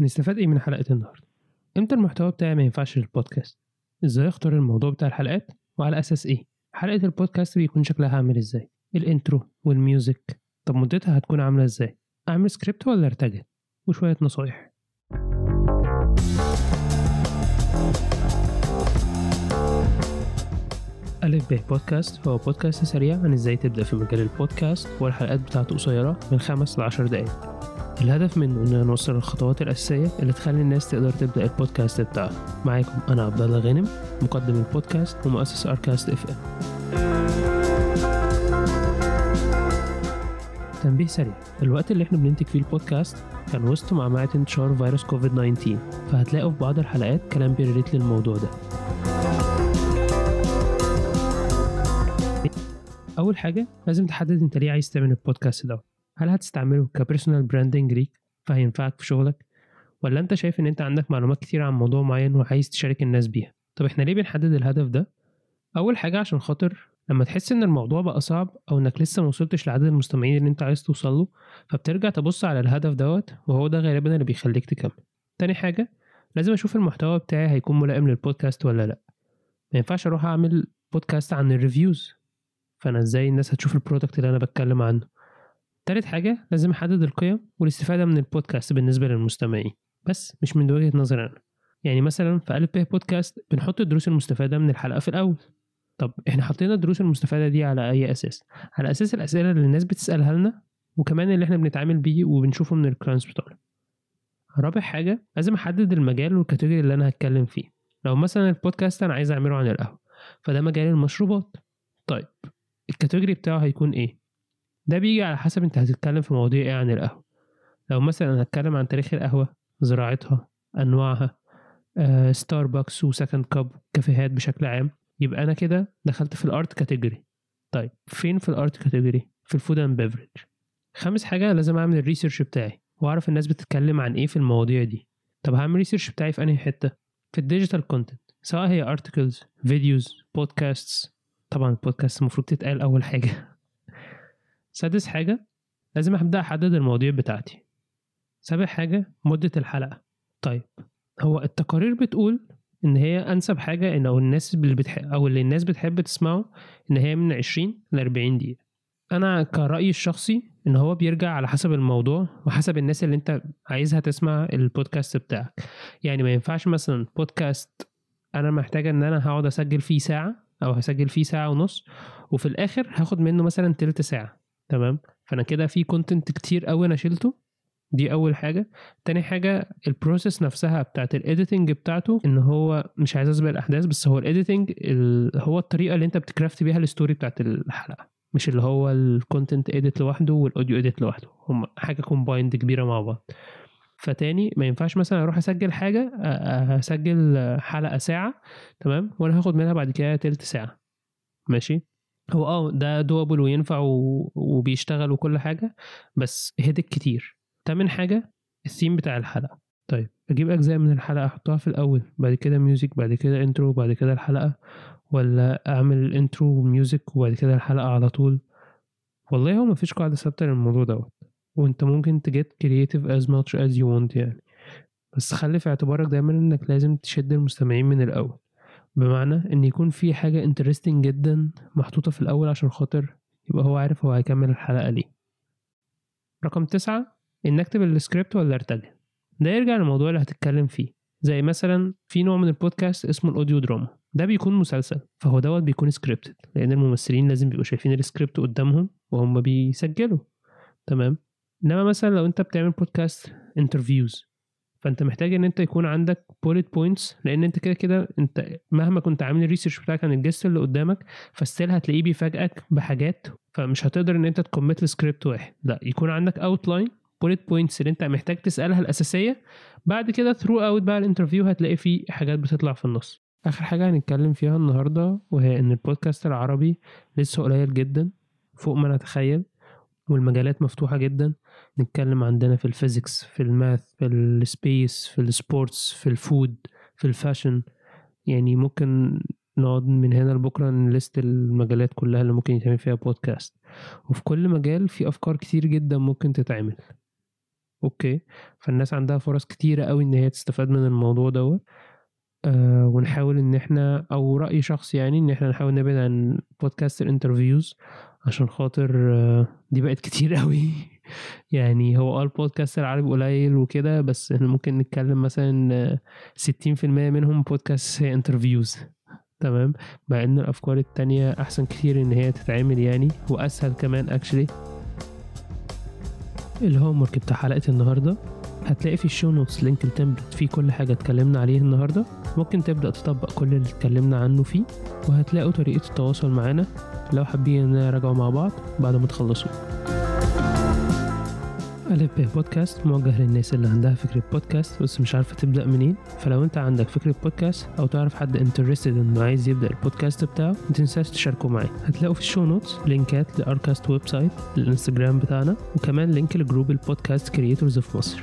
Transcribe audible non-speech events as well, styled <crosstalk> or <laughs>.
هنستفاد إيه من حلقة النهاردة؟ إمتى المحتوى بتاعي ما ينفعش للبودكاست؟ إزاي أختار الموضوع بتاع الحلقات؟ وعلى أساس إيه؟ حلقة البودكاست بيكون شكلها عامل إزاي؟ ال intro وال music؟ طب مدتها هتكون عاملة إزاي؟ أعمل سكريبت ولا ارتجل؟ وشوية نصايح. ألف ب بودكاست هو بودكاست سريع عن إزاي تبدأ في مجال البودكاست والحلقات بتاعته قصيرة من خمس لعشر دقايق. الهدف منه إننا نوصل الخطوات الأساسية اللي تخلي الناس تقدر تبدأ البودكاست بتاعها. معاكم أنا عبد الله غانم مقدم البودكاست ومؤسس أركاست اف ام تنبيه سريع الوقت اللي إحنا بننتج فيه البودكاست كان وسط معمعة انتشار فيروس كوفيد 19 فهتلاقوا في بعض الحلقات كلام بي relate للموضوع ده. أول حاجة لازم تحدد أنت ليه عايز تعمل البودكاست ده. هل هتستعمله ك personal branding ليك؟ فهينفعك في شغلك؟ ولا أنت شايف إن أنت عندك معلومات كتير عن موضوع معين وعايز تشارك الناس بيها؟ طب إحنا ليه بنحدد الهدف ده؟ أول حاجة عشان خاطر لما تحس إن الموضوع بقى صعب أو إنك لسه موصلتش لعدد المستمعين اللي أنت عايز توصل له فبترجع تبص على الهدف دوت وهو ده غالبا اللي بيخليك تكمل. تاني حاجة لازم أشوف المحتوى بتاعي هيكون ملائم للبودكاست ولا لأ. ما ينفعش أروح أعمل بودكاست عن ال reviews فانا إزاي الناس هتشوف ال product اللي أنا بتكلم عنه. تالت حاجة لازم أحدد القيم والاستفادة من البودكاست بالنسبة للمستمعين. بس مش من وجهة نظري أنا. يعني مثلا في ألف به بودكاست بنحط الدروس المستفادة من الحلقة في الأول. طب إحنا حطينا الدروس المستفادة دي على أي أساس؟ على أساس الأسئلة اللي الناس بتسألها لنا وكمان اللي إحنا بنتعامل بيه وبنشوفه من ال clients بتوعنا. رابع حاجة لازم أحدد المجال وال category اللي أنا هتكلم فيه. لو مثلا البودكاست أنا عايز أعمله عن القهوة فده مجال المشروبات. ال category بتاعه هيكون إيه؟ ده بيجي على حسب أنت هتتكلم في مواضيع إيه عن القهوة. لو مثلا هتكلم عن تاريخ القهوة زراعتها أنواعها آه، ستاربكس وسكند كاب كافيهات بشكل عام يبقى أنا كده دخلت في ال art category طيب فين في ال art category في ال food and beverage خامس حاجة لازم أعمل ال research بتاعي وأعرف الناس بتتكلم عن إيه في المواضيع دي. طب هعمل research بتاعي في أنهي حتة؟ في ال digital content سواء هي articles videos بودكاست طبعا البودكاست المفروض تتقال أول حاجة. <laughs> سادس حاجة لازم أبدأ أحدد المواضيع بتاعتي. سابع حاجة مدة الحلقة. طيب هو التقارير بتقول إن هي أنسب حاجة إن أو الناس اللي بتحب أو اللي الناس بتحب تسمعه إن هي من 20 ل 40 دقيقة. أنا كرأيي الشخصي إن هو بيرجع على حسب الموضوع وحسب الناس اللي أنت عايزها تسمع البودكاست بتاعك. يعني ما ينفعش مثلا بودكاست أنا محتاجة إن أنا هقعد أسجل فيه ساعة أو هسجل فيه ساعة ونص وفي الآخر هاخد منه مثلا تلت ساعة تمام؟ فأنا كده في content كتير قوي أنا شلته دي أول حاجة. تاني حاجة ال process نفسها بتاعت ال editing بتاعته إن هو مش عايز أسبق الأحداث بس هو ال editing هو الطريقة اللي أنت بت craft بيها ال story بتاعت الحلقة مش اللي هو ال content edit لوحده وال audio edit لوحده هم حاجة combined كبيرة مع بعض. فتاني ما ينفعش مثلا أروح أسجل حاجة اسجل حلقة ساعة تمام؟ وأنا هاخد منها بعد كده تلت ساعة. ماشي؟ هو آه ده doable وينفع وبيشتغل وكل حاجة بس هيهدك كتير. تامن حاجة الثيم بتاع الحلقة. طيب أجيب اجزاء من الحلقة أحطها في الأول بعد كده music بعد كده intro بعد كده الحلقة ولا أعمل intro و music وبعد كده الحلقة على طول؟ والله هو مفيش قاعدة ثابتة للموضوع دوت. وانت ممكن ت get creative as much as you want يعني. بس خلي في اعتبارك دايما إنك لازم تشد المستمعين من الأول. بمعنى إن يكون في حاجة interesting جدا محطوطة في الأول عشان خاطر يبقى هو عارف هو هيكمل الحلقة ليه. رقم تسعة ان اكتب السكريبت ولا ارتجل؟ ده يرجع للموضوع اللي هتتكلم فيه. زي مثلا في نوع من البودكاست اسمه ال audio drama. ده بيكون مسلسل فهو دوت بيكون scripted لأن الممثلين لازم بيبقوا شايفين السكريبت قدامهم وهم بيسجلوا. تمام؟ إنما مثلا لو أنت بتعمل بودكاست interviews فأنت محتاج إن أنت يكون عندك bullet points لأن أنت كده كده أنت مهما كنت عامل ال research بتاعك عن ال guest اللي قدامك ف still هتلاقيه بيفاجئك بحاجات فمش هتقدر إن أنت ت commit ل script واحد. لا يكون عندك outline bullet points اللي أنت محتاج تسألها الأساسية. بعد كده throughout بقى ال interview هتلاقي فيه حاجات بتطلع في النص. آخر حاجة هنتكلم فيها النهارده وهي إن البودكاست العربي لسه قليل جدا فوق ما نتخيل والمجالات مفتوحة جدا. نتكلم عندنا في ال physics في ال math في ال space في ال sports في ال food في ال fashion. يعني ممكن نقعد من هنا لبكرة ن list المجالات كلها اللي ممكن يتعمل فيها بودكاست وفي كل مجال في أفكار كتير جدا ممكن تتعمل. okay؟ فالناس عندها فرص كتيرة قوي إن هي تستفاد من الموضوع دوت. آه ونحاول إن إحنا أو رأي شخصي يعني إن إحنا نحاول نبعد عن بودكاست ال interviews عشان خاطر آه دي بقت <laughs> كتير قوي يعني هو آه البودكاست العربي قليل وكده بس إحنا ممكن نتكلم مثلا ستين في المية منهم بودكاست interviews تمام؟ مع إن الأفكار التانية أحسن كتير إن هي تتعمل يعني وأسهل كمان actually ال homework بتاع حلقة النهاردة. هتلاقي في ال show notes link ال template فيه كل حاجة اتكلمنا عليه النهاردة. ممكن تبدأ تطبق كل اللي اتكلمنا عنه فيه وهتلاقوا طريقة التواصل معانا. لو حابين نراجعوا مع بعض بعد ما ألف به بودكاست. موجه للناس اللي عندها فكرة بودكاست بس مش عارفة تبدأ منين. فلو انت عندك فكرة بودكاست أو تعرف حد interested إنه عايز يبدأ البودكاست بتاعه متنساش تشاركه معاه هتلاقوا في ال show notes لينكات لأركاست website الانستجرام بتاعنا وكمان link لجروب ال podcast creators في مصر